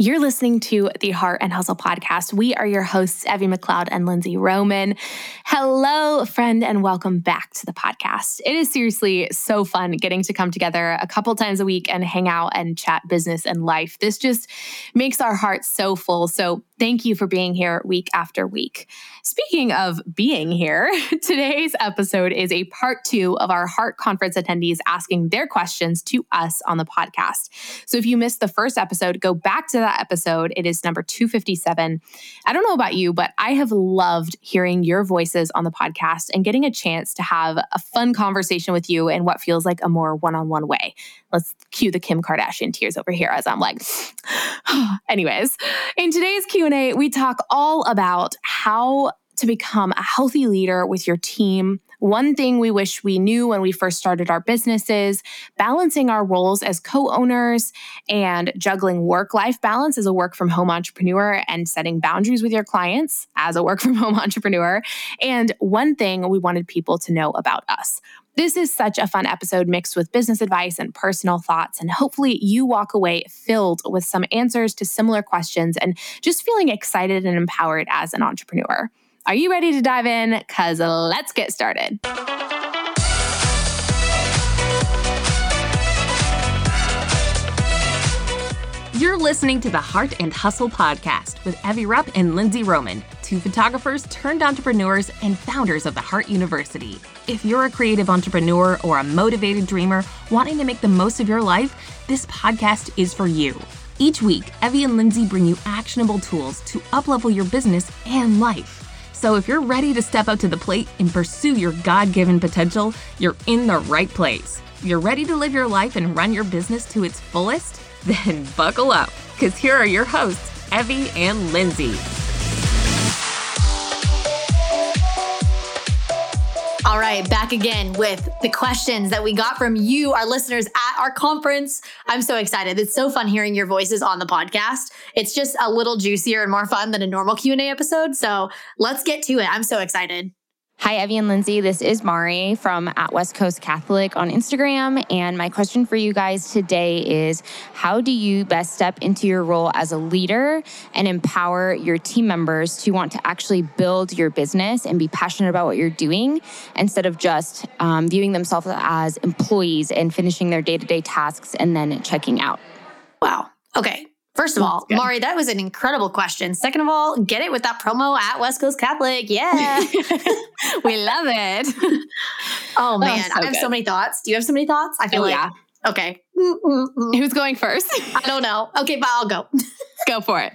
You're listening to the Heart and Hustle podcast. We are your hosts, Evie McLeod and Lindsey Roman. Hello, friend, and welcome back to the podcast. It is seriously so fun getting to come together a couple times a week and hang out and chat business and life. This just makes our hearts so full. So, thank you for being here week after week. Speaking of being here, today's episode is a part two of our Heart Conference attendees asking their questions to us on the podcast. So, if you missed the first episode, go back to that episode. It is number 257. I don't know about you, but I have loved hearing your voices on the podcast and getting a chance to have a fun conversation with you in what feels like a more one-on-one way. Let's cue the Kim Kardashian tears over here as I'm like anyways, in today's Q&A, we talk all about how to become a healthy leader with your team one thing we wish we knew when we first started our businesses, balancing our roles as co owners and juggling work life balance as a work from home entrepreneur and setting boundaries with your clients as a work from home entrepreneur. And one thing we wanted people to know about us. This is such a fun episode mixed with business advice and personal thoughts. And hopefully, you walk away filled with some answers to similar questions and just feeling excited and empowered as an entrepreneur. Are you ready to dive in? Because let's get started. You're listening to the Heart and Hustle podcast with Evie Rupp and Lindsey Roman, two photographers turned entrepreneurs and founders of the Heart University. If you're a creative entrepreneur or a motivated dreamer wanting to make the most of your life, this podcast is for you. Each week, Evie and Lindsey bring you actionable tools to uplevel your business and life. So if you're ready to step up to the plate and pursue your God given potential, you're in the right place. You're ready to live your life and run your business to its fullest? Then buckle up, because here are your hosts, Evie and Lindsey. All right, back again with the questions that we got from you, our listeners at our conference. I'm so excited. It's so fun hearing your voices on the podcast. It's just a little juicier and more fun than a normal Q&A episode. So let's get to it. I'm so excited. Hi, Evie and Lindsey. This is Mari from at West Coast Catholic on Instagram. And my question for you guys today is How do you best step into your role as a leader and empower your team members to want to actually build your business and be passionate about what you're doing instead of just um, viewing themselves as employees and finishing their day to day tasks and then checking out? Wow. Okay. First of all, Mari, that was an incredible question. Second of all, get it with that promo at West Coast Catholic. Yeah. we love it. oh, oh man. So I have good. so many thoughts. Do you have so many thoughts? I feel oh, like. Yeah. Okay. Mm-mm-mm. Who's going first? I don't know. Okay, but I'll go. go for it.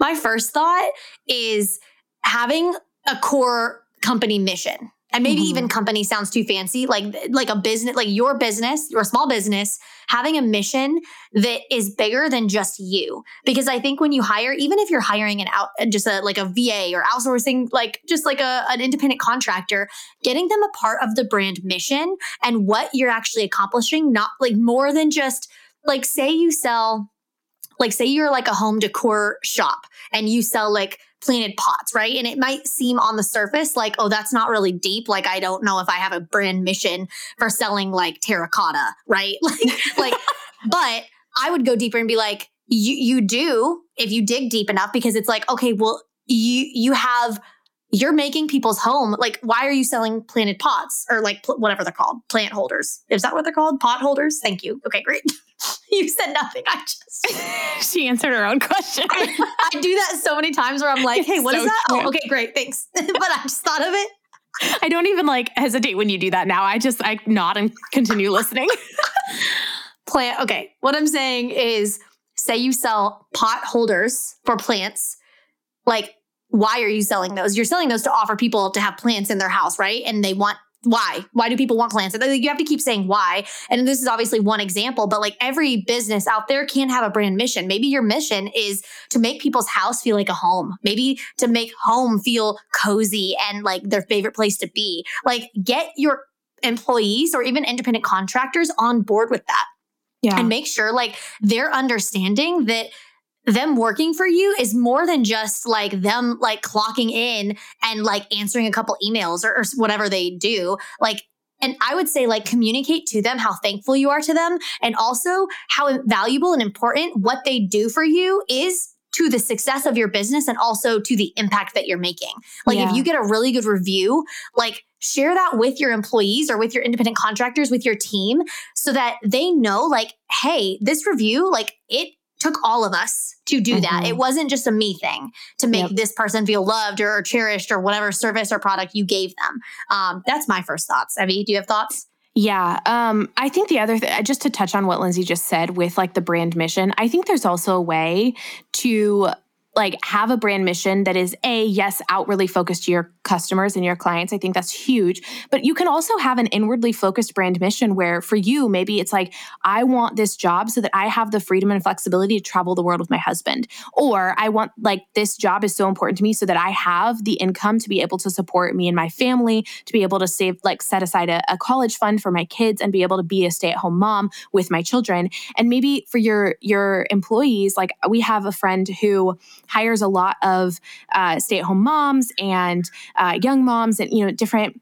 My first thought is having a core company mission and maybe mm-hmm. even company sounds too fancy like like a business like your business your small business having a mission that is bigger than just you because i think when you hire even if you're hiring an out just a like a va or outsourcing like just like a, an independent contractor getting them a part of the brand mission and what you're actually accomplishing not like more than just like say you sell like say you're like a home decor shop and you sell like planted pots, right? And it might seem on the surface like, oh, that's not really deep. Like, I don't know if I have a brand mission for selling like terracotta, right? Like, like, but I would go deeper and be like, you you do if you dig deep enough because it's like, okay, well, you you have you're making people's home like why are you selling planted pots or like pl- whatever they're called plant holders is that what they're called pot holders thank you okay great you said nothing. I just she answered her own question. I, I, do that so many times where i'm like hey what so is that? Oh, true. oh okay great thanks. But i just thought of it. I don't even like hesitate when you do that now. I just i nod and continue listening. Plant okay what i'm saying is say you sell pot holders for plants like why are you selling those? You're selling those to offer people to have plants in their house, right? And they want why? Why do people want plants? You have to keep saying why. And this is obviously one example, but like every business out there can have a brand mission. Maybe your mission is to make people's house feel like a home. Maybe to make home feel cozy and like their favorite place to be. Like get your employees or even independent contractors on board with that. Yeah. And make sure like they're understanding that them working for you is more than just like them like clocking in and like answering a couple emails or, or whatever they do. Like and I would say like communicate to them how thankful you are to them and also how valuable and important what they do for you is to the success of your business and also to the impact that you're making. Like yeah. if you get a really good review, like share that with your employees or with your independent contractors, with your team so that they know like, hey, this review, like it took all of us to do mm-hmm. that. It wasn't just a me thing to make yep. this person feel loved or, cherished or whatever service or product you gave them. Um, that's my first thoughts. Evie, do you have thoughts? Yeah. Um, I think the other thing, just to touch on what Lindsey just said with like the brand mission, I think there's also a way to like have a brand mission that is a yes outwardly focused to your customers and your clients. I think that's huge. But you can also have an inwardly focused brand mission where for you maybe it's like i want this job so that i have the freedom and flexibility to travel the world with my husband. Or i want like this job is so important to me so that i have the income to be able to support me and my family to be able to save like set aside a, a college fund for my kids and be able to be a stay-at-home mom with my children. And maybe for your your employees like we have a friend who hires a lot of uh, stay-at-home moms and uh, young moms and you know different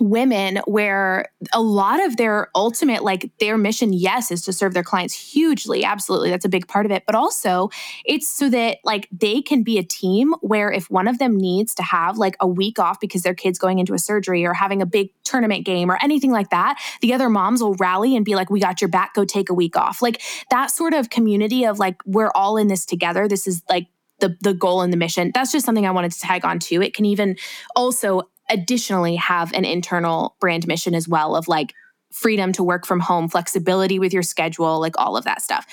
women where a lot of their ultimate like their mission yes is to serve their clients hugely. Absolutely. That's a big part of it. But also it's so that like they can be a team where if one of them needs to have like a week off because their kids going into a surgery or having a big tournament game or anything like that the other moms will rally and be like we got your back. Go take a week off. Like that sort of community of like we're all in this together. This is like the the goal and the mission. That's just something I wanted to tag on to. It can even also additionally have an internal brand mission as well of like freedom to work from home, flexibility with your schedule, like all of that stuff.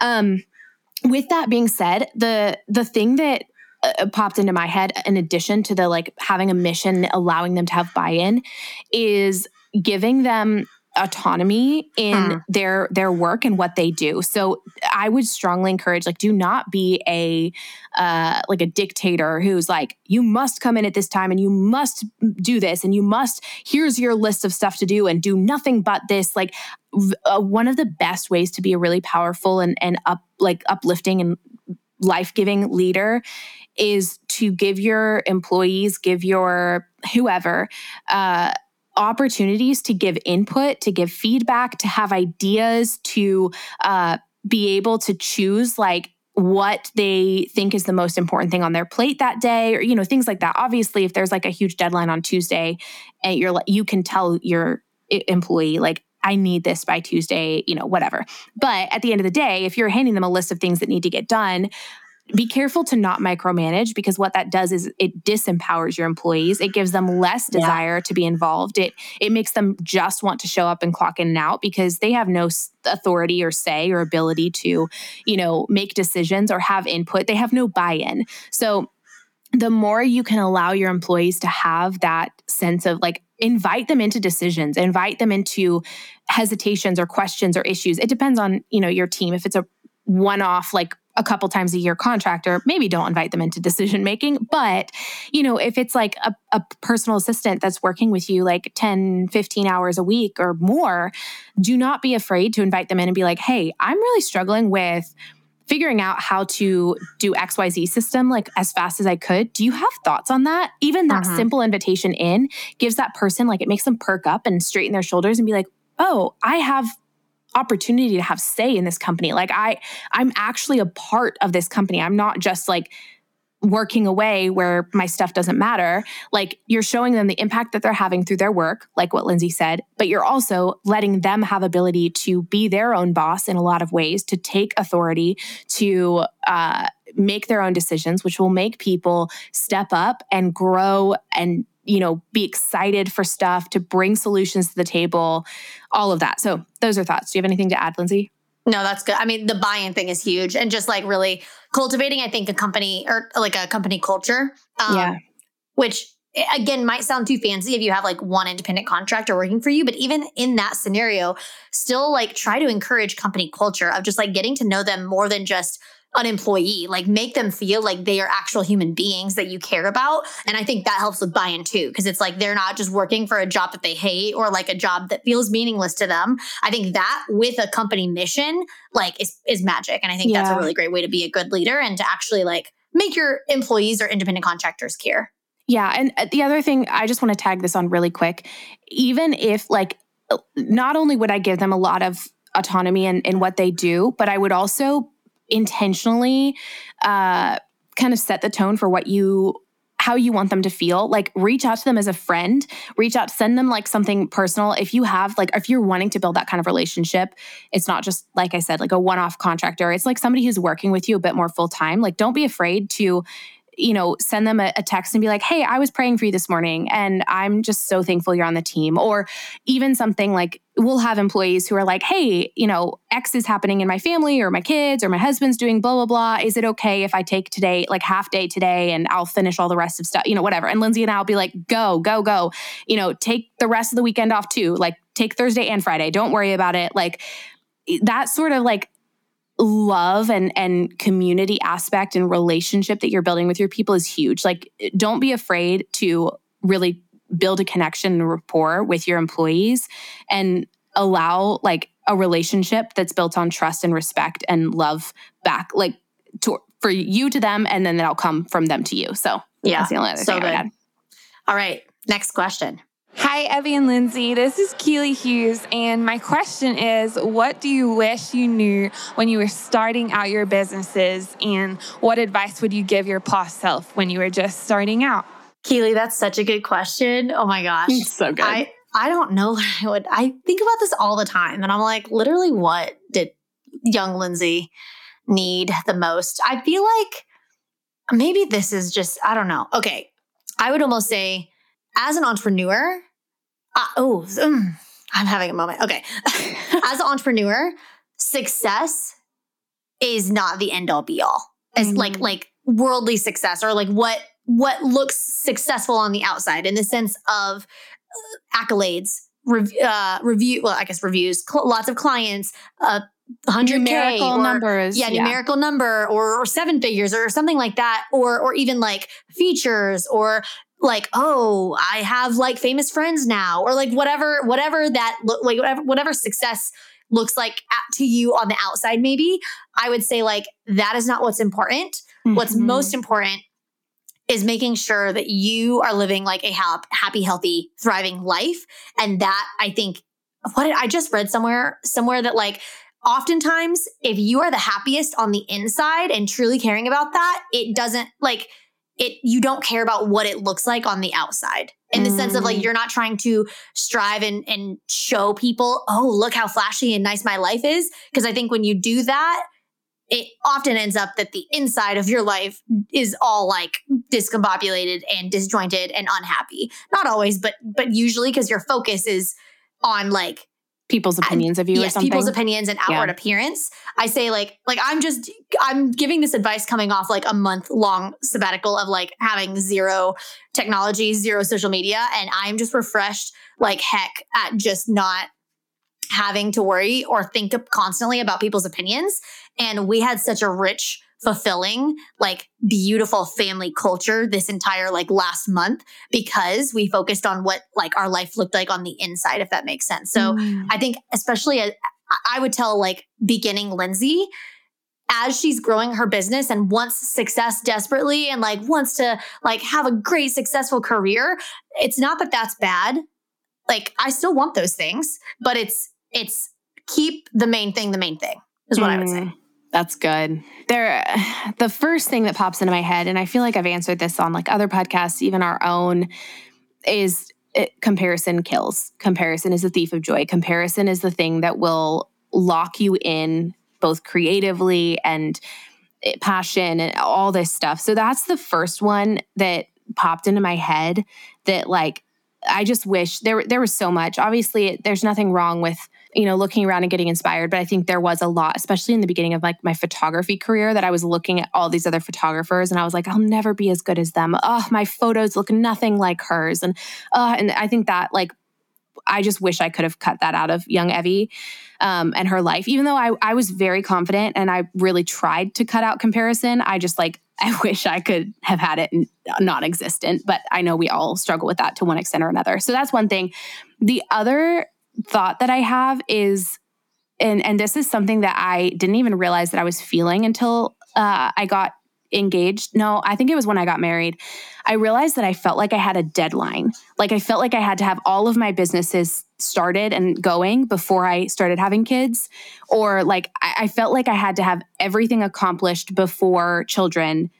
Um, with that being said, the the thing that uh, popped into my head in addition to the like having a mission allowing them to have buy-in is giving them autonomy in hmm. their their work and what they do. So I would strongly encourage like do not be a uh, like a dictator who's like you must come in at this time and you must do this and you must here's your list of stuff to do and do nothing but this like uh, one of the best ways to be a really powerful and and up like uplifting and life-giving leader is to give your employees give your whoever uh opportunities to give input, to give feedback, to have ideas, to uh, be able to choose like what they think is the most important thing on their plate that day or you know things like that obviously if there's like a huge deadline on tuesday and you're like you can tell your employee like I need this by Tuesday, you know, whatever. But at the end of the day, if you're handing them a list of things that need to get done, be careful to not micromanage because what that does is it disempowers your employees. It gives them less desire yeah. to be involved. It it makes them just want to show up and clock in and out because they have no authority or say or ability to, you know, make decisions or have input. They have no buy-in. So the more you can allow your employees to have that sense of like invite them into decisions invite them into hesitations or questions or issues it depends on you know your team if it's a one off like a couple times a year contractor, maybe don't invite them into decision making. But, you know, if it's like a, a, personal assistant that's working with you like 10, 15 hours a week or more, do not be afraid to invite them in and be like, hey, I'm really struggling with figuring out how to do XYZ system like as fast as I could. Do you have thoughts on that? Even that uh-huh. simple invitation in gives that person like it makes them perk up and straighten their shoulders and be like, oh, I have opportunity to have say in this company. Like I I'm actually a part of this company. I'm not just like working away where my stuff doesn't matter. Like you're showing them the impact that they're having through their work, like what Lindsey said, but you're also letting them have ability to be their own boss in a lot of ways, to take authority, to uh, make their own decisions, which will make people step up and grow and you know, be excited for stuff, to bring solutions to the table, all of that. So those are thoughts. Do you have anything to add, Lindsey? No, that's good. I mean, the buy-in thing is huge, and just like really cultivating, I think, a company or like a company culture. Um, yeah. Which again might sound too fancy if you have like one independent contractor working for you, but even in that scenario, still like try to encourage company culture of just like getting to know them more than just an employee, like make them feel like they are actual human beings that you care about. And I think that helps with buy in too, because it's like they're not just working for a job that they hate or like a job that feels meaningless to them. I think that with a company mission, like is, is magic. And I think yeah. that's a really great way to be a good leader and to actually like make your employees or independent contractors care. Yeah. And uh, the other thing, I just want to tag this on really quick. Even if, like, not only would I give them a lot of autonomy in, in what they do, but I would also intentionally uh, kind of set the tone for what you how you want them to feel. Like reach out to them as a friend. Reach out send them like something personal. If you have like if you're wanting to build that kind of relationship it's not just like i said like a one-off contractor. It's like somebody who's working with you a bit more full time like don't be afraid to you know, send them a, a, text and be like, hey, I was praying for you this morning and I'm just so thankful you're on the team. Or even something like, we'll have employees who are like, hey, you know, X is happening in my family or my kids or my husband's doing blah, blah, blah. Is it okay if I take today, like half day today and I'll finish all the rest of stuff, you know, whatever. And Lindsey and I'll be like, go, go, go, you know, take the rest of the weekend off too. Like take Thursday and Friday. Don't worry about it. Like, that sort of like love and and community aspect and relationship that you're building with your people is huge. Like don't be afraid to really build a connection and rapport with your employees and allow like a relationship that's built on trust and respect and love back like to for you to them and then that'll come from them to you. So yeah, that's the only other so thing good. All right, next question. Hi, Evie and Lindsey. This is Keely Hughes, and my question is What do you wish you knew when you were starting out your businesses, and what advice would you give your past self when you were just starting out? Keely, that's such a good question. Oh my gosh. So good. I, I don't know what I would. I think about this all the time, and I'm like, literally, what did young Lindsey need the most? I feel like maybe this is just, I don't know. Okay. I would almost say, as an entrepreneur, uh, oh, mm, I'm having a moment. Okay. As an entrepreneur, success is not the end all be all. It's mm-hmm. like like worldly success or like what what looks successful on the outside in the sense of uh, accolades, rev- uh, review. Well, I guess reviews, cl- lots of clients, uh, 100 numerical or, numbers yeah, yeah, numerical number or, or seven figures or something like that or or even like features or like oh i have like famous friends now or like whatever whatever that look like whatever whatever success looks like at, to you on the outside maybe i would say like that is not what's important mm-hmm. what's most important is making sure that you are living like a happy healthy thriving life and that i think what did, i just read somewhere somewhere that like oftentimes if you are the happiest on the inside and truly caring about that it doesn't like it you don't care about what it looks like on the outside in the mm. sense of like mm. you're not trying to strive and and show people oh look how flashy and nice my life is because i think when you do that it often ends up that the inside of your life is all like discombobulated and disjointed and unhappy not always but but usually because your focus is on like people's opinions of you yes, people's opinions and outward yeah. appearance. I say like like I'm just I'm giving this advice coming off like a month long sabbatical of like having zero technology, zero social media and I'm just refreshed like heck at just not having to worry or think constantly about people's opinions and we had such a rich fulfilling, like beautiful family culture this entire like last month because we focused on what like our life looked like on the inside, if that makes sense. So mm. I think, especially, uh, I would tell like beginning Lindsey, as she's growing her business and wants success desperately and like wants to like have a great successful career it's not that that's bad like i still want those things but it's it's keep the main thing the main thing is what mm. i would say mm. That's good. There, the first thing that pops into my head, and I feel like I've answered this on like other podcasts, even our own, is it, comparison kills. Comparison is the thief of joy. Comparison is the thing that will lock you in both creatively and eh, passion and all this stuff. So that's the first one that popped into my head that like I just wish there there was so much. Obviously, there's nothing wrong with you know, looking around and getting inspired. But I think there was a lot, especially in the beginning of like my photography career, that I was looking at all these other photographers and I was like, I'll never be as good as them. Oh, my photos look nothing like hers. And uh, and I think that like I just wish I could have cut that out of young Evie um, and her life. Even though I, I was very confident and I really tried to cut out comparison, I just like, I wish I could have had it non existent. But I know we all struggle with that to one extent or another. So that's one thing. The other thought that I have is, and and this is something that I didn't even realize that I was feeling until uh, I got engaged. No, I think it was when I got married. I realized that I felt like I had a deadline. Like I felt like I had to have all of my businesses started and going before I started having kids. Or like I, I felt like I had to have everything accomplished before children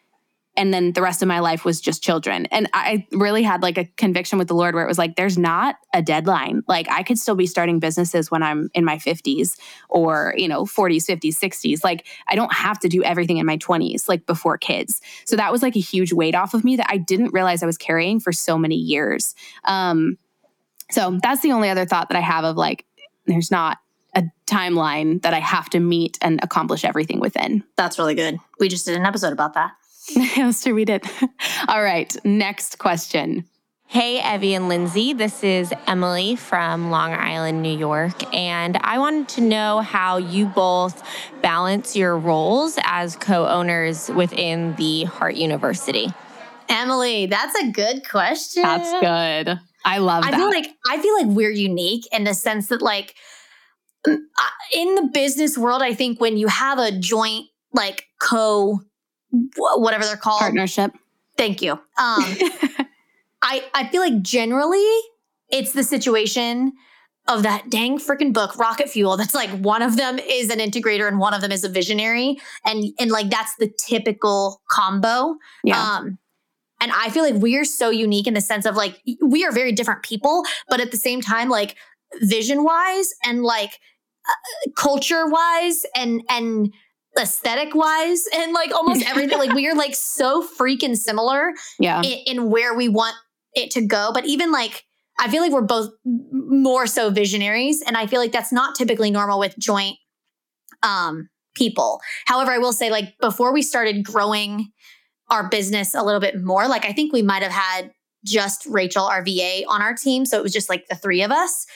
and then the rest of my life was just children. And I really had like a conviction with the Lord where it was like, there's not a deadline. Like I could still be starting businesses when I'm in my 50s or, you know, 40s, 50s, 60s. Like I don't have to do everything in my 20s, like before kids. So that was like a huge weight off of me that I didn't realize I was carrying for so many years. Um, so that's the only other thought that I have of like, there's not a timeline that I have to meet and accomplish everything within. That's really good. We just did an episode about that. Yes, true, we did. All right, next question. Hey, Evie and Lindsey. This is Emily from Long Island, New York. And I wanted to know how you both balance your roles as co owners within the Heart University. Emily, that's a good question. That's good. I love I that. feel like I feel like we're unique in the sense that like uh, in the business world, I think when you have a joint like co whatever they're called partnership. Thank you. Um, I I feel like generally it's the situation of that dang freaking book rocket fuel that's like one of them is an integrator and one of them is a visionary and and like that's the typical combo Yeah. um and i feel like we're so unique in the sense of like we are very different people but at the same time like vision wise and like uh, culture wise and and aesthetic wise and like almost everything like we are like so freaking similar yeah. in, in where we want it to go. But even like, I feel like we're both more so visionaries. And I feel like that's not typically normal with joint um, people. However, I will say, like, before we started growing our business a little bit more, like, I think we might have had just Rachel, our VA, on our team. So it was just like the three of us.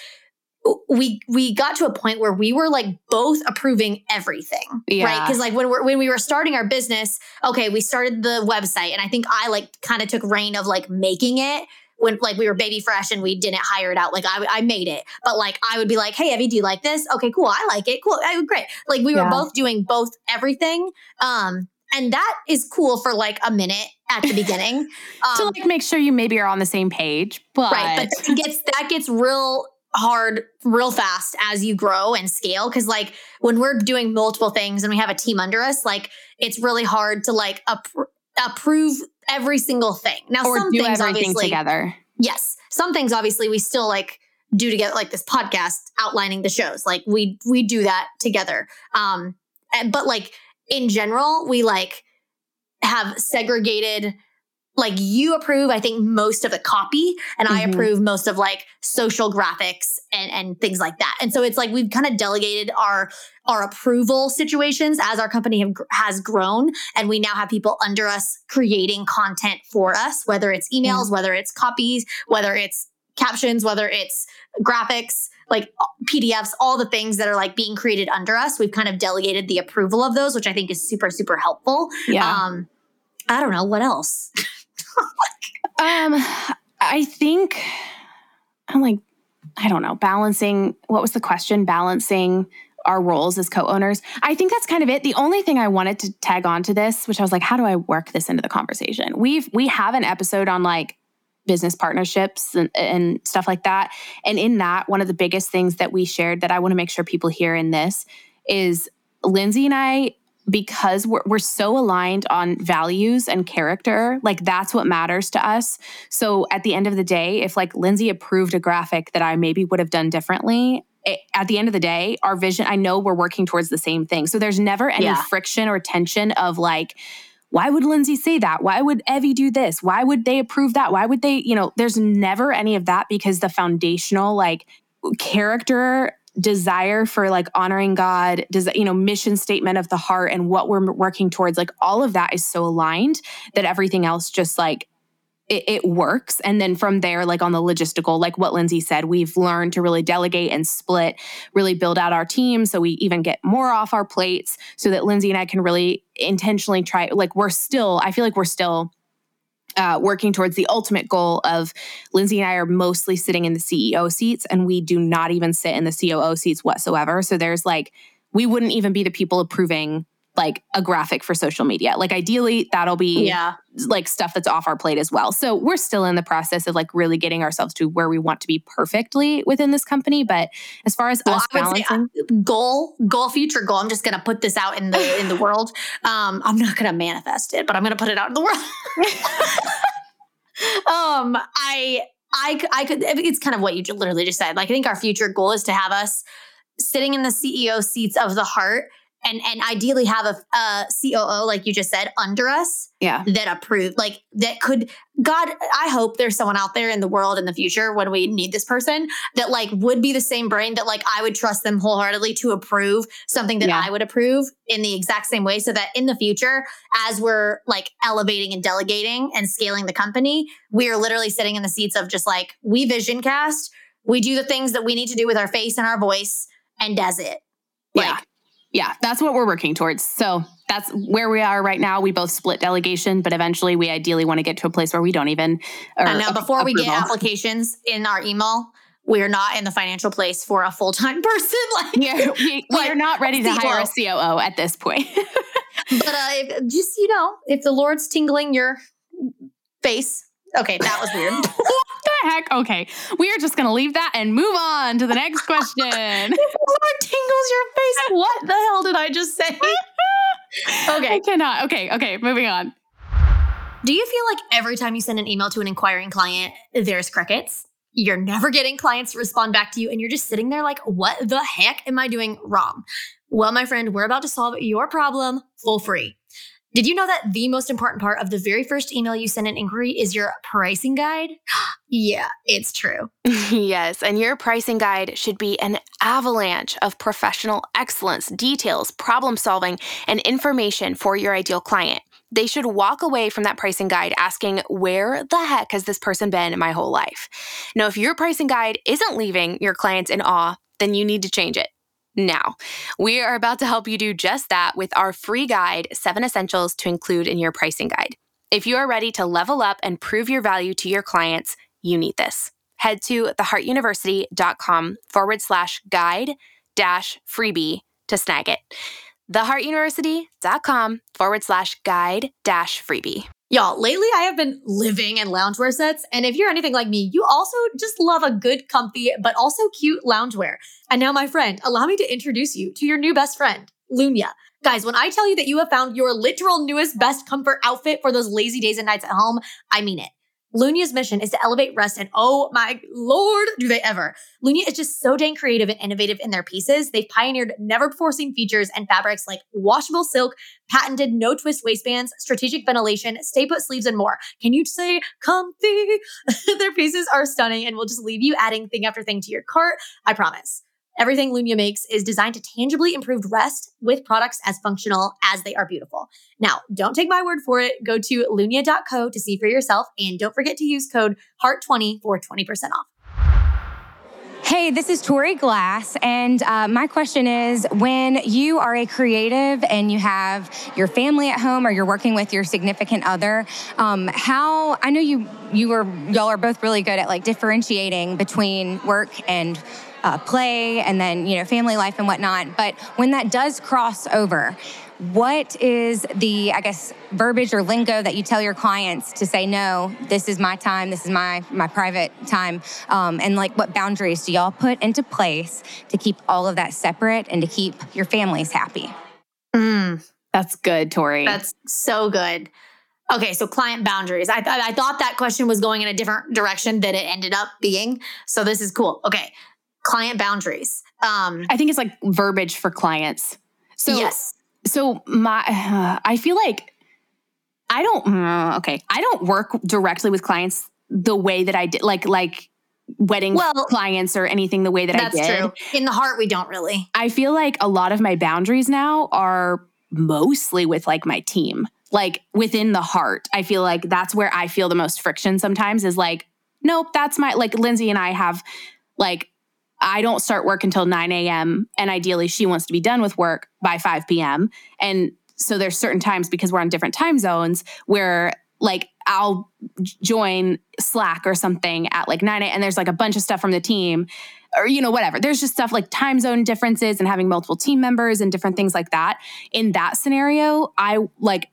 We we got to a point where we were like both approving everything, Yeah. right? Because like when we when we were starting our business, okay, we started the website, and I think I like kind of took reign of like making it when like we were baby fresh and we didn't hire it out. Like I, I made it, but like I would be like, hey, Evie, do you like this? Okay, cool. I like it. Cool. I, great. Like we were Yeah. both doing both everything. Um, and that is cool for like a minute at the beginning. Um, to like make sure you maybe are on the same page, but, right. But that gets that gets real hard real fast as you grow and scale. Cause like when we're doing multiple things and we have a team under us, like it's really hard to like appro- approve every single thing. Now or some do things everything obviously together. yes some things obviously we still like do together like this podcast outlining the shows like we we do that together um and, but like in general we like have segregated like you approve i think most of the copy and i Mhm. approve most of like social graphics and and things like that. And so it's like we've kind of delegated our our approval situations as our company have, has grown and we now have people under us creating content for us whether it's emails whether it's copies whether it's captions whether it's graphics like pdfs all the things that are like being created under us. We've kind of delegated the approval of those which i think is super super helpful. Yeah. um i don't know what else Um, I think I'm like, I don't know, balancing what was the question? Balancing our roles as co-owners. I think that's kind of it. The only thing I wanted to tag on to this, which I was like, how do I work this into the conversation? We've we have an episode on like business partnerships and, and stuff like that. And in that, one of the biggest things that we shared that I want to make sure people hear in this is Lindsey and I because we're, we're so aligned on values and character like that's what matters to us. So at the end of the day if like lindsey approved a graphic that i maybe would have done differently it, at the end of the day our vision i know we're working towards the same thing. So there's never any Yeah. friction or tension of like why would lindsey say that? Why would evie do this? Why would they approve that? Why would they you know there's never any of that because the foundational like character desire for like honoring God, does you know, mission statement of the heart and what we're working towards, like all of that is so aligned that everything else just like it, it works. And then from there, like on the logistical, like what Lindsey said, we've learned to really delegate and split, really build out our team. So we even get more off our plates so that Lindsey and I can really intentionally try, like we're still, I feel like we're still uh, working towards the ultimate goal of Lindsey and I are mostly sitting in the CEO seats, and we do not even sit in the COO seats whatsoever. So there's like, we wouldn't even be the people approving like a graphic for social media. Like ideally that'll be Yeah. like stuff that's off our plate as well. So we're still in the process of like really getting ourselves to where we want to be perfectly within this company. But as far as Well, us say, balancing, uh, goal, goal, future goal. I'm just gonna put this out in the in the world. Um, I'm not gonna manifest it, but I'm gonna put it out in the world. um, I, I, I could. It's kind of what you literally just said. Like, I think our future goal is to have us sitting in the CEO seats of the heart, and and ideally have a, a COO, like you just said, under us yeah. that approve like that could. God, I hope there's someone out there in the world in the future when we need this person that like would be the same brain that like I would trust them wholeheartedly to approve something that Yeah. I would approve in the exact same way, so that in the future, as we're like elevating and delegating and scaling the company, we are literally sitting in the seats of just like we vision cast, we do the things that we need to do with our face and our voice, and does it. yeah. Yeah. That's what we're working towards. So that's where we are right now. We both split delegation, but eventually we ideally want to get to a place where we don't even. And now, before we get applications in our email, we're not in the financial place for a full time person. Like, Yeah, we, we Like, are not ready to hire a COO at this point. but uh, if, just you know, if the Lord's tingling your face, okay, that was weird. What the heck? Okay, we are just going to leave that and move on to the next question. if tingles your face, what the hell did I just say? Okay. I Okay. cannot. Okay, okay, moving on. Do you feel like every time you send an email to an inquiring client, there's crickets? You're never getting clients to respond back to you, and you're just sitting there like, what the heck am I doing wrong? Well, my friend, we're about to solve your problem for free. Did you know that the most important part of the very first email you send an inquiry is your pricing guide? yeah, it's true. Yes, and your pricing guide should be an avalanche of professional excellence, details, problem solving, and information for your ideal client. They should walk away from that pricing guide asking, Where the heck has this person been my whole life? Now, if your pricing guide isn't leaving your clients in awe, then you need to change it. Now, we are about to help you do just that with our free guide, Seven Essentials to Include in Your Pricing Guide. If you are ready to level up and prove your value to your clients, you need this. Head to theheartuniversity.com forward slash guide dash freebie to snag it. Theheartuniversity.com forward slash guide dash freebie. Y'all, lately I have been living in loungewear sets. And if you're anything like me, you also just love a good, comfy, but also cute loungewear. And now, my friend, allow me to introduce you to your new best friend, Lunya. Guys, when I tell you that you have found your literal newest best comfort outfit for those lazy days and nights at home, I mean it. Lunya's mission is to elevate rest, and oh my lord, do they ever! Lunya is just so dang creative and innovative in their pieces. They've pioneered never before seen features and fabrics like washable silk, patented no twist waistbands, strategic ventilation, stay put sleeves, and more. Can you say comfy? Their pieces are stunning and will just leave you adding thing after thing to your cart. I promise. Everything Lunya makes is designed to tangibly improve rest with products as functional as they are beautiful. Now, don't take my word for it. Go to lunya.co to see for yourself and don't forget to use code HEART20 for 20% off. Hey, this is Tori Glass, and uh, my question is when you are a creative and you have your family at home or you're working with your significant other, um, how I know you you are y'all are both really good at like differentiating between work and uh, play and then you know family life and whatnot. But when that does cross over, what is the i guess verbiage or lingo that you tell your clients to say no this is my time this is my my private time um, and like what boundaries do y'all put into place to keep all of that separate and to keep your families happy Mm, That's good, Tori. that's so good. Okay, so client boundaries. I, th- I thought that question was going in a different direction than it ended up being. So this is cool. Okay, client boundaries. Um, I think it's like verbiage for clients. So yes. so my i feel like i don't mm, okay i don't work directly with clients the way that i did like like wedding Well, clients or anything the way that i did true. In the heart, we don't really. i feel like a lot of my boundaries now are mostly with like my team like within the heart i feel like that's where i feel the most friction sometimes is like nope that's my like lindsey and i have like I don't start work until 9 a.m. And ideally, she wants to be done with work by 5 p.m. And so there's certain times because we're on different time zones where like I'll join Slack or something at like 9 a.m. and there's like a bunch of stuff from the team or you know whatever there's just stuff like time zone differences and having multiple team members and different things like that in that scenario i like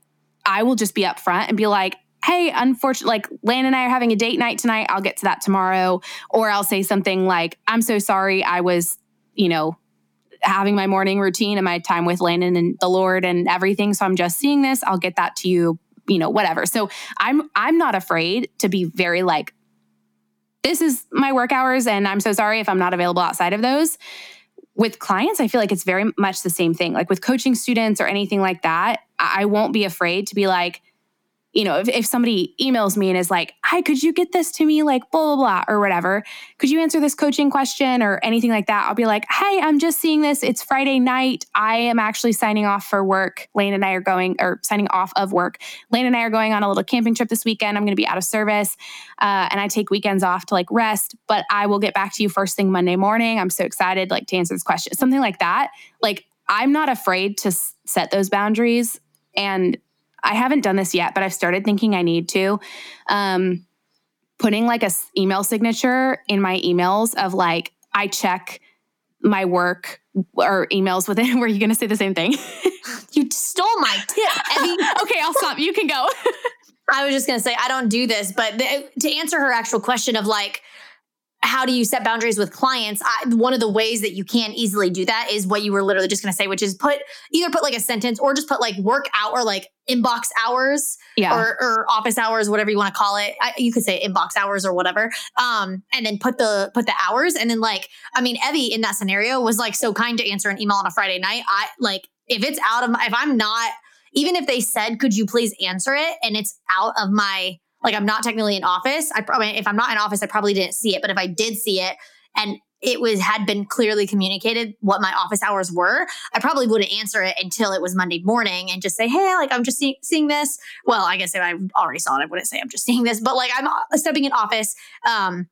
i will just be upfront and be like hey unfortunately like lan and i are having a date night tonight. I'll get to that tomorrow. Or i'll say something like i'm so sorry. I was you know having my morning routine and my time with landon and the lord and everything so i'm just seeing this. I'll get that to you you know whatever. So i'm i'm not afraid to be very like this is my work hours and i'm so sorry if i'm not available outside of those. With clients i feel like it's very much the same thing. Like with coaching students or anything like that i won't be afraid to be like you know, if, if somebody emails me and is like, hi, could you get this to me? Like, blah, blah, blah, or whatever. Could you answer this coaching question or anything like that? I'll be like, hey, I'm just seeing this. It's Friday night. I am actually signing off for work. Lane and I are going, or signing off of work. Lane and I are going on a little camping trip this weekend. I'm going to be out of service. Uh, and I take weekends off to like rest, but I will get back to you first thing Monday morning. I'm so excited like to answer this question. Something like that. Like, I'm not afraid to set those boundaries. And I haven't done this yet, but I've started thinking I need to. Um, putting like a s- email signature in my emails of like I check my work or emails with it. Were you going to say the same thing? You stole my tip. Evie. okay, I'll stop. You can go. I was just going to say, I don't do this, but the, to answer her actual question of like, how do you set boundaries with clients? I, one of the ways that you can easily do that is what you were literally just going to say, which is put either put like a sentence or just put like work out or like inbox hours yeah. or, or office hours, whatever you want to call it. I, you could say inbox hours or whatever. Um, and then put the put the hours, and then like, I mean, Evie in that scenario was like so kind to answer an email on a Friday night. I like if it's out of my, if I'm not even if they said, could you please answer it, and it's out of my like I'm not technically in office. I probably if I'm not in office, I probably didn't see it. But if I did see it and it was had been clearly communicated what my office hours were, I probably wouldn't answer it until it was Monday morning and just say, "Hey, like I'm just see- seeing this." Well, I guess if I already saw it, I wouldn't say I'm just seeing this, but like I'm uh, stepping in office. Um,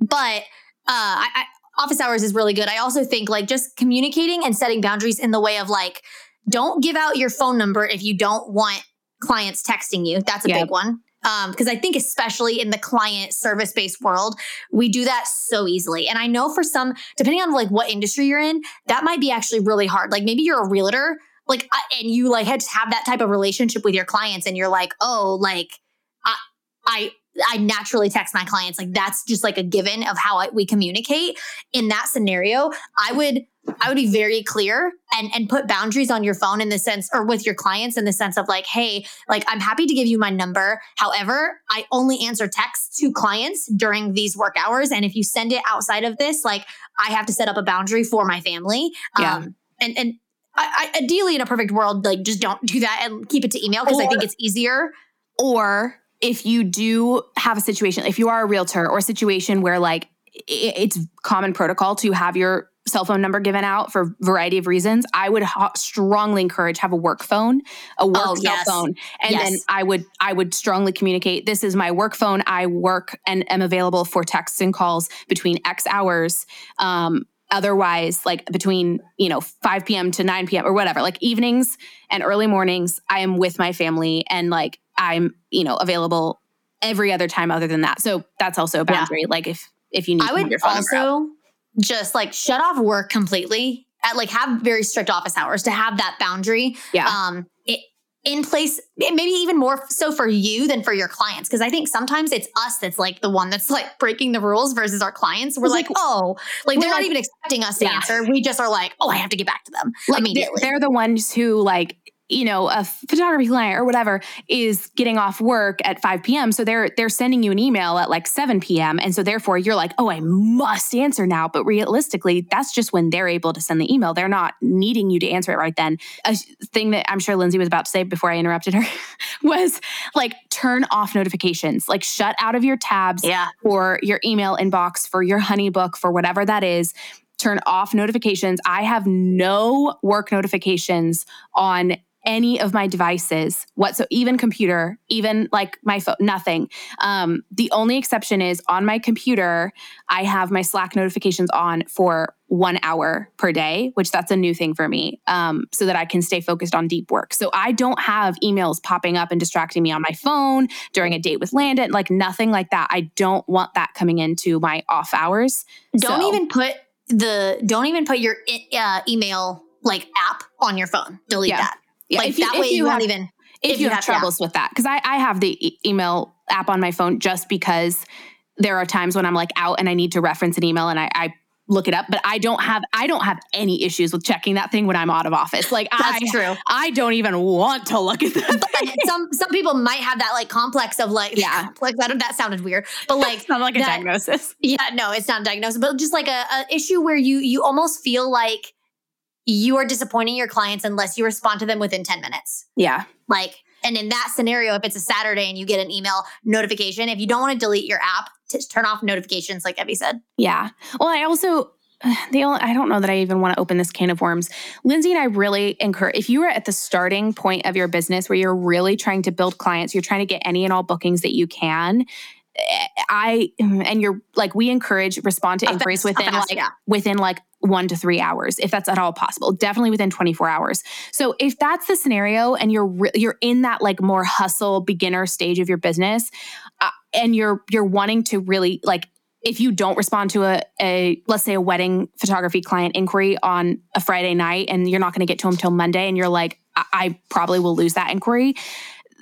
but uh, I, I, office hours is really good. I also think like just communicating and setting boundaries in the way of like, don't give out your phone number if you don't want clients texting you. That's a Yeah. big one Um, because I think especially in the client service based world, we do that so easily. And I know for some, depending on like what industry you're in, that might be actually really hard. Like maybe you're a realtor, like and you like had to have that type of relationship with your clients, and you're like, oh, like I, I. I naturally text my clients like that's just like a given of how I, we communicate. In that scenario, I would I would be very clear and and put boundaries on your phone in the sense or with your clients in the sense of like, hey, like I'm happy to give you my number. However, I only answer texts to clients during these work hours. And if you send it outside of this, like I have to set up a boundary for my family. Yeah. Um and and I, I, ideally in a perfect world, like just don't do that and keep it to email because I think it's easier. or if you do have a situation, if you are a realtor or a situation where like it's common protocol to have your cell phone number given out for a variety of reasons, I would ho- strongly encourage have a work phone, a work Oh, cell yes. phone, and then I would I would strongly communicate this is my work phone. I work and am available for texts and calls between X hours. Um, otherwise, like between you know 5 p.m. to 9 p.m. or whatever, like evenings and early mornings, I am with my family and like I'm you know available every other time other than that. So that's also a Yeah. boundary. Like if if you need I to would your phone number out. also just like shut off work completely at like have very strict office hours to have that boundary Yeah. um it, in place maybe even more so for you than for your clients because i think sometimes it's us that's like the one that's like breaking the rules versus our clients we're like like- oh like they're not like- even expecting us to Yeah. answer we just are like oh i have to get back to them like immediately they're the ones who like you know a photography client or whatever is getting off work at 5 p.m so they're they're sending you an email at like 7 p.m and so therefore you're like oh i must answer now. But realistically that's just when they're able to send the email. They're not needing you to answer it right then. A thing that i'm sure lindsey was about to say before i interrupted her was like turn off notifications. Like shut out of your tabs yeah. for your email inbox, for your honeybook, for whatever that is. Turn off notifications. I have no work notifications on any of my devices what so even computer even like my phone nothing um, the only exception is on my computer i have my slack notifications on for one hour per day which that's a new thing for me um, so that i can stay focused on deep work so i don't have emails popping up and distracting me on my phone during a date with landon like nothing like that i don't want that coming into my off hours Don't So- even put the don't even put your uh, email like app on your phone. Delete Yeah. that. Yeah, like if you- that if way you, you won't have- even. if, you, have, yeah. troubles with that because I, I have the e- email app on my phone just because there are times when i'm like out and i need to reference an email and i, I look it up but i don't have i don't have any issues with checking that thing when i'm out of office like I, That's true. I don't even want to look at that some some people might have that like complex of like Yeah. complex. I don't, that sounded weird, but like not like a diagnosis Yeah, no, it's not a diagnosis but just like a, a issue where you you almost feel like you are disappointing your clients unless you respond to them within 10 minutes. yeah Like, and in that scenario, if it's a Saturday and you get an email notification, if you don't want to delete your app, to turn off notifications, like Evie said. Yeah. Well, I also the only, I don't know that I even want to open this can of worms. Lindsey and I really encourage if you are at the starting point of your business where you're really trying to build clients, you're trying to get any and all bookings that you can. eh, I and you're like we encourage respond to inquiries within fast, like yeah. within like one to three hours, if that's at all possible. Definitely within 24 hours. So if that's the scenario, and you're re- you're in that like more hustle beginner stage of your business, uh, and you're you're wanting to really like if you don't respond to a, a let's say a wedding photography client inquiry on a Friday night, and you're not going to get to them till Monday, and you're like, I, I probably will lose that inquiry.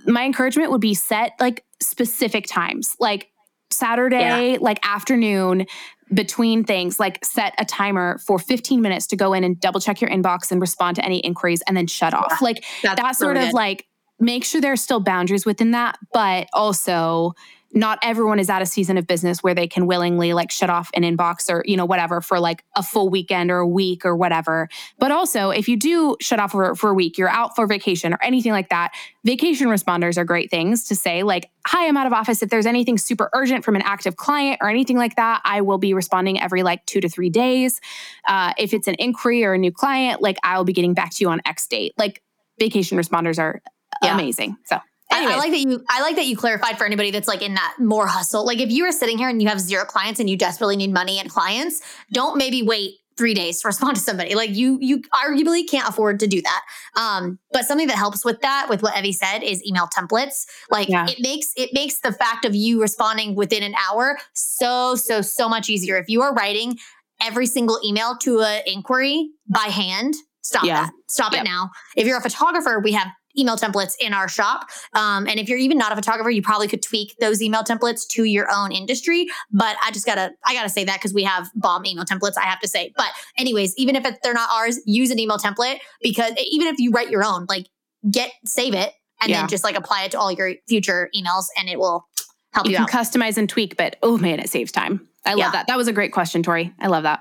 My encouragement would be set like specific times, like Saturday, like afternoon between things, like set a timer for 15 minutes to go in and double check your inbox and respond to any inquiries and then shut off. Like that sort really of like make sure there's still boundaries within that, but also not everyone is at a season of business where they can willingly like shut off an inbox or you know whatever for like a full weekend or a week or whatever. But also if you do shut off for, for a week you're out for vacation or anything like that vacation responders are great things to say like hi i'm out of office. If there's anything super urgent from an active client or anything like that i will be responding every like two to three days. Uh, if it's an inquiry or a new client like i'll be getting back to you on x date. Like vacation responders are Yeah. amazing so I, I like that you I like that you clarified for anybody that's like in that more hustle. Like if you are sitting here and you have zero clients and you desperately need money and clients, don't maybe wait three days to respond to somebody. Like you you arguably can't afford to do that. Um, but something that helps with that, with what Evie said, is email templates. Like Yeah. it makes it makes the fact of you responding within an hour so, so, so much easier. If you are writing every single email to an inquiry by hand, stop Yeah. that. Stop Yep. it now. If you're a photographer, we have email templates in our shop. Um, and if you're even not a photographer, you probably could tweak those email templates to your own industry. But I just gotta, I gotta say that because we have bomb email templates. I have to say. But anyways, even if they're not ours, use an email template because even if you write your own, like get save it and Yeah. then just like apply it to all your future emails, and it will help you you, can out. customize and tweak, but oh man, it saves time. I love Yeah. that. That was a great question, Tori. I love that.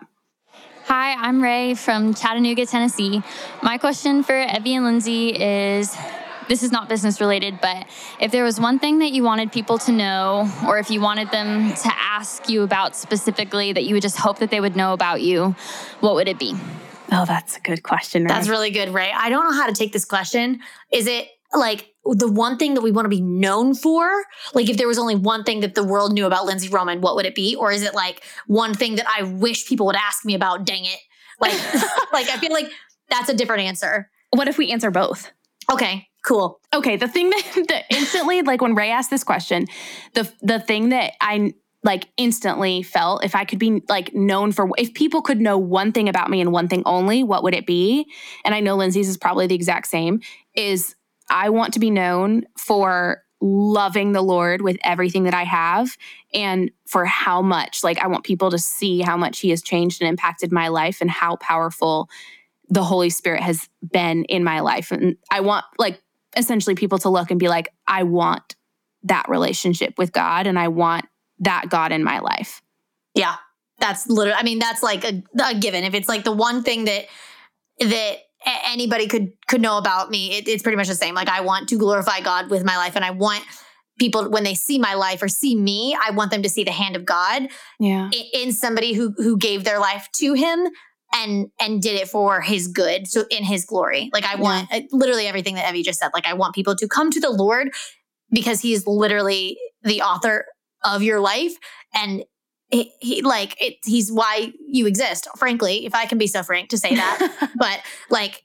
Hi, I'm Ray from Chattanooga, Tennessee. My question for Evie and Lindsey is this is not business related, but if there was one thing that you wanted people to know, or if you wanted them to ask you about specifically that you would just hope that they would know about you, what would it be? Oh, that's a good question. That's really good, Ray. I don't know how to take this question. Is it like the one thing that we want to be known for? Like, if there was only one thing that the world knew about Lindsey Roman, what would it be? Or is it like one thing that I wish people would ask me about? Dang it! Like, like I feel like that's a different answer. what if we answer both? Okay, cool. Okay, the thing that, that instantly, like when Ray asked this question, the the thing that I like instantly felt if I could be like known for if people could know one thing about me and one thing only, what would it be? And I know Lindsey's is probably the exact same. Is I want to be known for loving the Lord with everything that I have and for how much like I want people to see how much he has changed and impacted my life and how powerful the Holy Spirit has been in my life. And I want like essentially people to look and be like, I want that relationship with God and I want that God in my life. Yeah, that's literally. I mean, that's like a, a given. If it's like the one thing that that anybody could could know about me, it, it's pretty much the same. Like I want to glorify God with my life, and I want people when they see my life or see me, I want them to see the hand of God Yeah. in somebody who who gave their life to Him and and did it for his good so in his glory like i want uh, literally everything that evie just said like i want people to come to the lord because he's literally the author of your life and he, he like it, he's why you exist frankly if i can be so frank to say that but like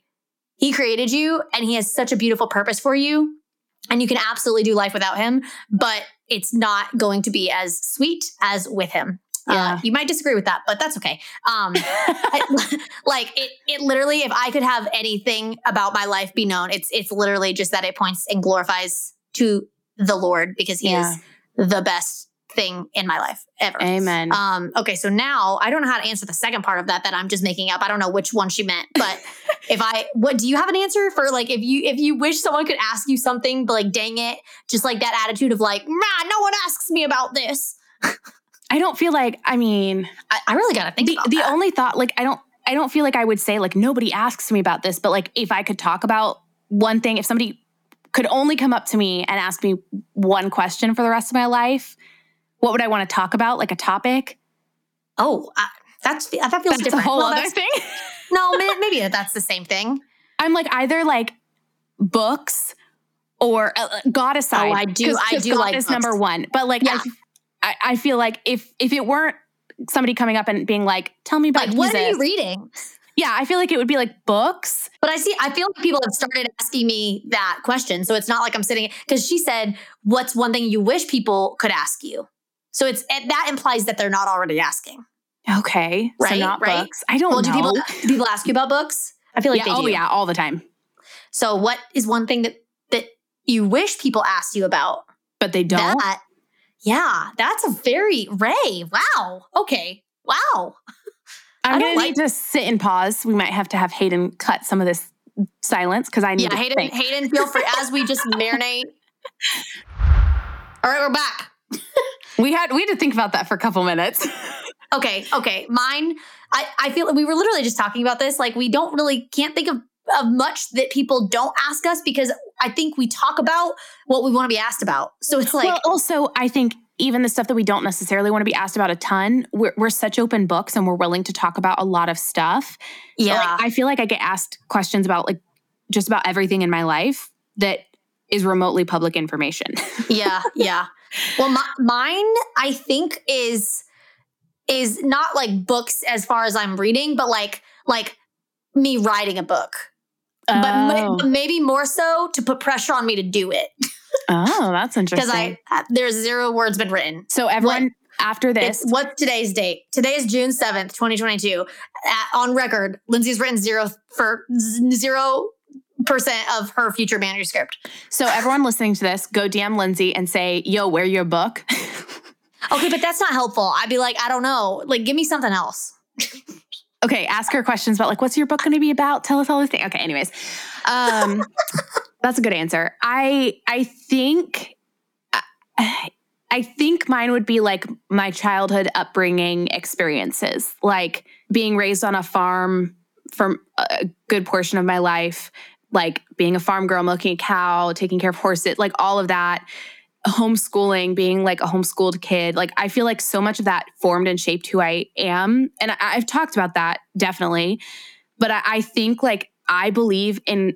he created you and he has such a beautiful purpose for you and you can absolutely do life without him but it's not going to be as sweet as with him Yeah. uh, you might disagree with that, but that's okay. Um, I- like it, it literally, if I could have anything about my life be known, it's it's literally just that it points and glorifies to the Lord because He Yeah. is the best thing in my life ever. Amen. Um, okay, so now I don't know how to answer the second part of that that I'm just making up. I don't know which one she meant, but if I what do you have an answer for like if you if you wish someone could ask you something, but like dang it, just like that attitude of like, nah, no one asks me about this. I don't feel like, I mean, I, I really gotta think the, about the that. only thought, like, I don't, I don't feel like I would say, like, nobody asks me about this, but like, if I could talk about one thing, if somebody could only come up to me and ask me one question for the rest of my life, what would I want to talk about? Like a topic? Oh, I, that's that feels That's different. a whole Well, other thing. No, maybe that's the same thing. I'm like either like books or uh, uh, God aside. Oh, I do- 'cause- I 'cause do God like is books. number one. But like, Yeah. I, I, I feel like if if it weren't somebody coming up and being like, "Tell me about Like, what are you reading? yeah, I feel like it would be like books. But I see, I feel like people have started asking me that question. So it's not like I'm sitting because she said, "What's one thing you wish people could ask you?" So it's it, that implies that they're not already asking. Okay, so Right, not right. books. I don't Well, know. do people do people ask you about books? I feel like yeah, they oh do. yeah, all the time. So what is one thing that that you wish people asked you about? But they don't. That, yeah, that's a very Ray. Wow. Okay. Wow. I I'm don't gonna like- need to sit and pause. We might have to have Hayden cut some of this silence because I need Yeah, to Hayden. think. Hayden, feel free as we just marinate. All right, we're back. We had we had to think about that for a couple minutes. Okay, okay. Mine, I, I feel we were literally just talking about this. Like we don't really can't think of, of much that people don't ask us because I think we talk about what we want to be asked about. So it's like well, also, I think even the stuff that we don't necessarily want to be asked about a ton, we're, we're such open books and we're willing to talk about a lot of stuff. yeah. Like, I feel like I get asked questions about like just about everything in my life that is remotely public information. yeah, yeah. Well, my, mine I think is is not like books as far as I'm reading, but like like me writing a book. But oh. but maybe more so to put pressure on me to do it oh, that's interesting. because. I there's zero words been written. so everyone after this, It's what's today's date? Today is June 7th, 2022. At, on record, Lindsey's written zero for zero percent of her future manuscript. so everyone listening to this, go DM Lindsey and say, "Yo, where your book?" Okay, but that's not helpful. I'd be like, I don't know. Like, give me something else. okay, ask her questions about like, "What's your book going to be about?" Tell us all these things. Okay, anyways, um, that's a good answer. I I think. I- I think mine would be like my childhood upbringing experiences, like being raised on a farm for a good portion of my life, like being a farm girl, milking a cow, taking care of horses, like all of that, homeschooling, being like a homeschooled kid. Like I feel like so much of that formed and shaped who I am. And I, I've talked about that definitely. But I, I think like I believe in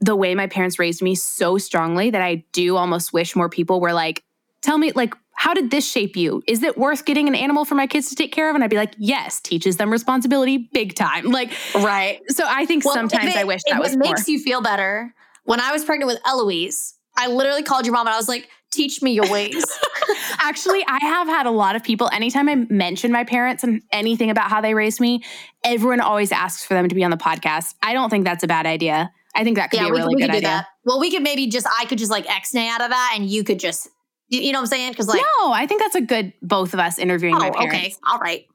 the way my parents raised me so strongly that I do almost wish more people were like, tell me like how did this shape you is it worth getting an animal for my kids to take care of and i'd be like yes teaches them responsibility big time like Right. so i think Well, sometimes it- i wish if that was it more makes you feel better. When I was pregnant with Eloise, I literally called your mom and I was like, teach me your ways. actually i have had a lot of people anytime i mention my parents and anything about how they raised me everyone always asks for them to be on the podcast i don't think that's a bad idea i think that could yeah, be a we, really we good could do idea that. Well, we could maybe just, I could just like X-nay out of that and you could just, you, you know what I'm saying? Because like, no i think that's a good both of us interviewing my oh, parents okay. All right.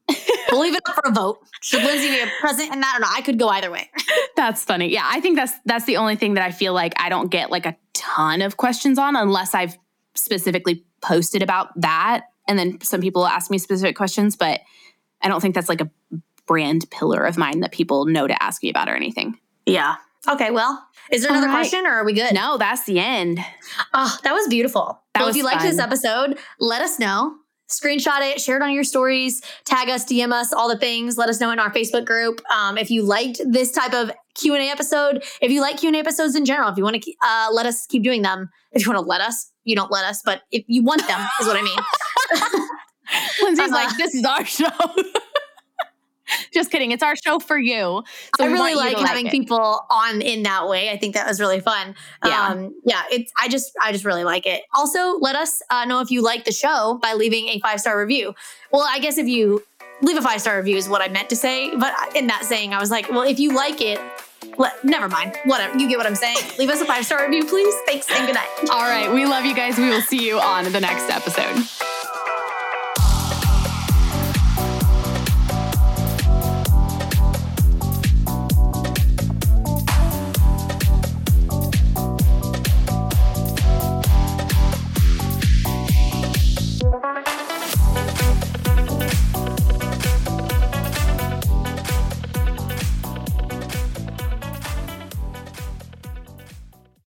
we'll leave it up for a vote. Should Lindsey be a president in that or not? I could go either way. That's funny. Yeah, I think that's that's the only thing that I feel like I don't get like a ton of questions on unless I've specifically posted about that and then some people ask me specific questions, but I don't think that's like a brand pillar of mine that people know to ask me about or anything. Yeah. Okay. Well, is there another right. question or are we good? No, that's the end. Oh, that was beautiful. That well, was if you liked this episode, let us know. screenshot it, share it on your stories, tag us, DM us, all the things. Let us know in our Facebook group. Um, if you liked this type of Q&A episode, if you like Q&A episodes in general, if you want to uh, let us keep doing them, if you want to let us, you don't let us, but if you want them is what I mean. Lindsey's uh, like, this is our show. Just kidding. It's our show for you. So I really like having like people on in that way. I think that was really fun. Yeah. Um, yeah. It's, I just, I just really like it. Also, let us uh, know if you like the show by leaving a five star review. Well, I guess if you leave a five star review is what I meant to say. But in that saying, I was like, well, if you like it, let, never mind. Whatever. You get what I'm saying. Leave us a five star review, please. Thanks and good night. All right. We love you guys. We will see you on the next episode.